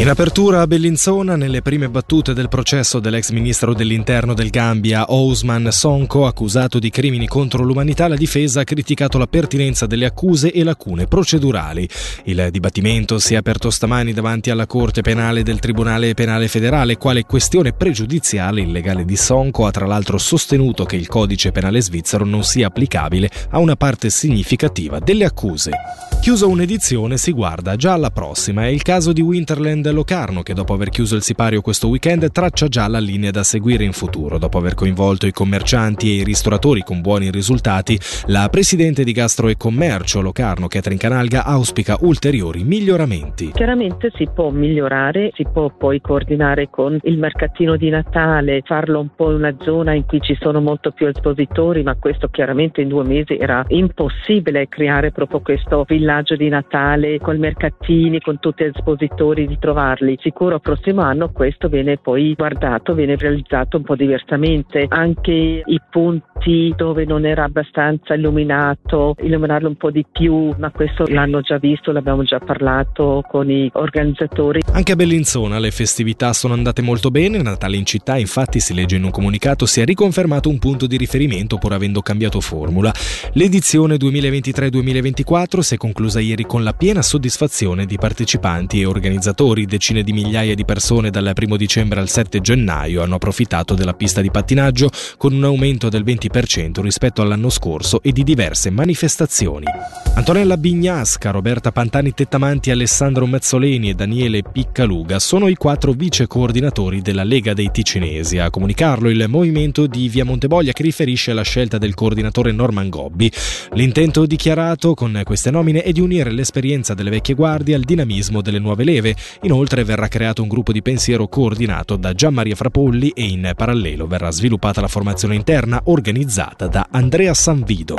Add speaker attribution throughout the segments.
Speaker 1: In apertura a Bellinzona, nelle prime battute del processo dell'ex ministro dell'interno del Gambia, Ousman Sonko, accusato di crimini contro l'umanità, la difesa ha criticato la pertinenza delle accuse e lacune procedurali. Il dibattimento si è aperto stamani davanti alla Corte Penale del Tribunale Penale Federale, quale questione pregiudiziale il legale di Sonko ha tra l'altro sostenuto che il codice penale svizzero non sia applicabile a una parte significativa delle accuse. Chiusa un'edizione si guarda già alla prossima, è il caso di Winterland Locarno che dopo aver chiuso il sipario questo weekend traccia già la linea da seguire in futuro. Dopo aver coinvolto i commercianti e i ristoratori con buoni risultati, la presidente di Gastro e Commercio Locarno, Catherine Canalga, auspica ulteriori miglioramenti.
Speaker 2: Chiaramente si può migliorare, si può poi coordinare con il mercatino di Natale, farlo un po' in una zona in cui ci sono molto più espositori, ma questo chiaramente in due mesi era impossibile creare proprio questo villaggio di Natale con mercatini, con tutti gli espositori di trovare farli. Sicuro prossimo anno questo viene poi guardato, viene realizzato un po' diversamente. Anche i punti dove non era abbastanza illuminato, illuminarlo un po' di più, ma questo l'hanno già visto, l'abbiamo già parlato con i organizzatori.
Speaker 1: Anche a Bellinzona le festività sono andate molto bene, Natale in città infatti si legge in un comunicato si è riconfermato un punto di riferimento pur avendo cambiato formula. L'edizione 2023-2024 si è conclusa ieri con la piena soddisfazione di partecipanti e organizzatori decine di migliaia di persone dal 1 dicembre al 7 gennaio hanno approfittato della pista di pattinaggio con un aumento del 20% rispetto all'anno scorso e di diverse manifestazioni. Antonella Bignasca, Roberta Pantani Tettamanti, Alessandro Mezzoleni e Daniele Piccaluga sono i quattro vice coordinatori della Lega dei Ticinesi. A comunicarlo il movimento di Via Monteboglia che riferisce alla scelta del coordinatore Norman Gobbi. L'intento dichiarato con queste nomine è di unire l'esperienza delle vecchie guardie al dinamismo delle nuove leve. Inoltre Inoltre verrà creato un gruppo di pensiero coordinato da Gian Maria Frapolli e in parallelo verrà sviluppata la formazione interna organizzata da Andrea Sanvido.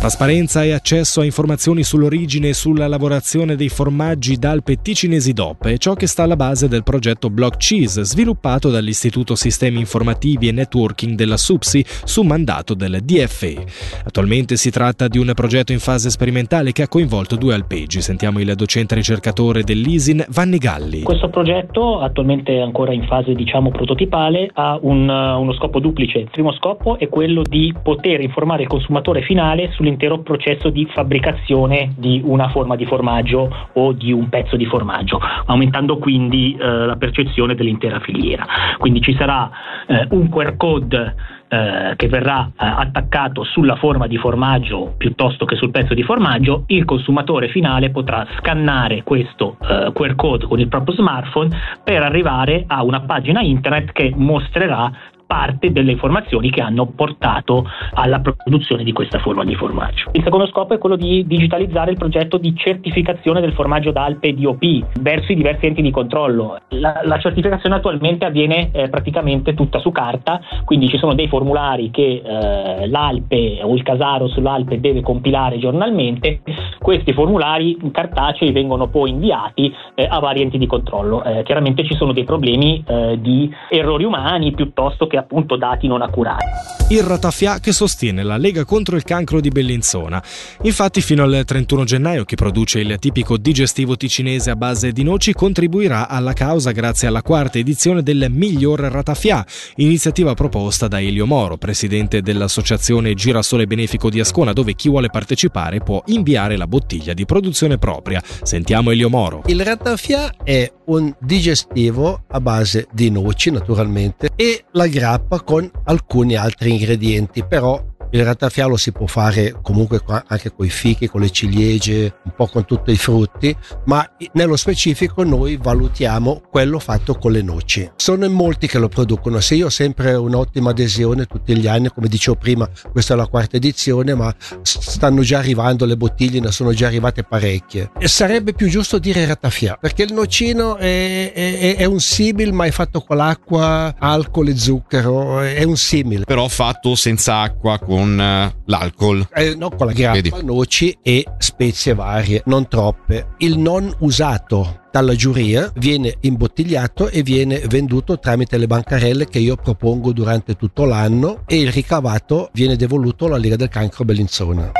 Speaker 1: Trasparenza e accesso a informazioni sull'origine e sulla lavorazione dei formaggi d'Alpe ticinesi DOP è ciò che sta alla base del progetto Block Cheese sviluppato dall'Istituto Sistemi Informativi e Networking della SUPSI su mandato del DFE. Attualmente si tratta di un progetto in fase sperimentale che ha coinvolto due alpeggi. Sentiamo il docente ricercatore dell'ISIN Vanni Galli.
Speaker 3: Questo progetto, attualmente ancora in fase diciamo prototipale, ha un, uno scopo duplice. Il primo scopo è quello di poter informare il consumatore finale sull'intero processo di fabbricazione di una forma di formaggio o di un pezzo di formaggio, aumentando quindi eh, la percezione dell'intera filiera. Quindi ci sarà eh, un QR code eh, che verrà eh, attaccato sulla forma di formaggio piuttosto che sul pezzo di formaggio, il consumatore finale potrà scannare questo eh, QR code con il proprio smartphone per arrivare a una pagina internet che mostrerà parte delle informazioni che hanno portato alla produzione di questa forma di formaggio. Il secondo scopo è quello di digitalizzare il progetto di certificazione del formaggio d'Alpe DOP verso i diversi enti di controllo. La, la certificazione attualmente avviene eh, praticamente tutta su carta, quindi ci sono dei formulari che eh, l'Alpe o il Casaro sull'Alpe deve compilare giornalmente. Questi formulari cartacei vengono poi inviati eh, a vari enti di controllo. Eh, chiaramente ci sono dei problemi eh, di errori umani piuttosto che che appunto dati non accurati.
Speaker 1: Il Ratafia che sostiene la Lega contro il cancro di Bellinzona. Infatti fino al 31 gennaio chi produce il tipico digestivo ticinese a base di noci contribuirà alla causa grazie alla quarta edizione del Miglior Ratafia, iniziativa proposta da Elio Moro, presidente dell'associazione Girasole Benefico di Ascona, dove chi vuole partecipare può inviare la bottiglia di produzione propria. Sentiamo Elio Moro.
Speaker 4: Il Ratafia è un digestivo a base di noci naturalmente e la grappa con alcuni altri ingredienti però il rattafialo si può fare comunque anche con i fichi, con le ciliegie, un po' con tutti i frutti, ma nello specifico noi valutiamo quello fatto con le noci. Sono in molti che lo producono, se io ho sempre un'ottima adesione tutti gli anni, come dicevo prima, questa è la quarta edizione, ma stanno già arrivando le bottiglie, ne sono già arrivate parecchie. E sarebbe più giusto dire rattafia, perché il nocino è, è, è un simil, ma è fatto con l'acqua, alcol e zucchero, è un simil.
Speaker 5: Però fatto senza acqua, con con eh, l'alcol.
Speaker 4: Eh, no, con la grappa, Vedi. noci e spezie varie, non troppe. Il non usato dalla giuria, viene imbottigliato e viene venduto tramite le bancarelle che io propongo durante tutto l'anno e il ricavato viene devoluto alla Lega del Cancro Bellinzona.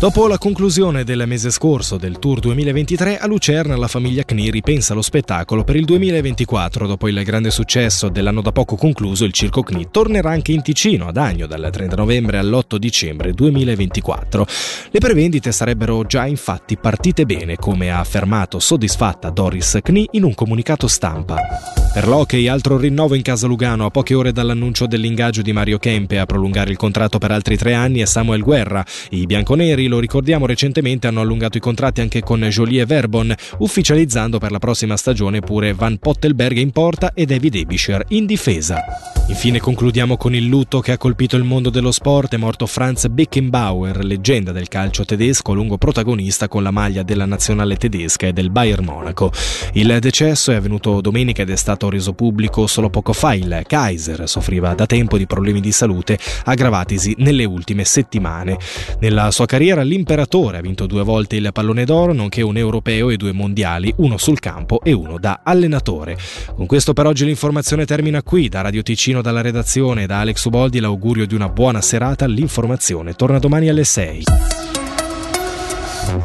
Speaker 1: Dopo la conclusione del mese scorso del Tour 2023, a Lucerna la famiglia Cni ripensa allo spettacolo per il 2024. Dopo il grande successo dell'anno da poco concluso, il Circo Cni tornerà anche in Ticino, ad Agno, dal 30 novembre all'8 dicembre 2024. Le prevendite sarebbero già infatti partite bene, come ha affermato soddisfatta Doris Cni in un comunicato stampa. Per l'hockey, altro rinnovo in casa Lugano a poche ore dall'annuncio dell'ingaggio di Mario Kempe a prolungare il contratto per altri tre anni e Samuel Guerra. I bianconeri, lo ricordiamo recentemente, hanno allungato i contratti anche con Jolie Verbon, ufficializzando per la prossima stagione pure Van Pottelberg in porta e David Ebischer in difesa. Infine concludiamo con il lutto che ha colpito il mondo dello sport. È morto Franz Beckenbauer, leggenda del calcio tedesco, lungo protagonista con la maglia della nazionale tedesca e del Bayern Monaco. Il decesso è avvenuto domenica ed è stato reso pubblico solo poco fa. Il Kaiser soffriva da tempo di problemi di salute aggravatisi nelle ultime settimane. Nella sua carriera l'imperatore ha vinto due volte il pallone d'oro, nonché un europeo e due mondiali, uno sul campo e uno da allenatore. Con questo per oggi l'informazione termina qui. Da Radio Ticino dalla redazione da Alex Uboldi l'augurio di una buona serata. L'informazione torna domani alle 6.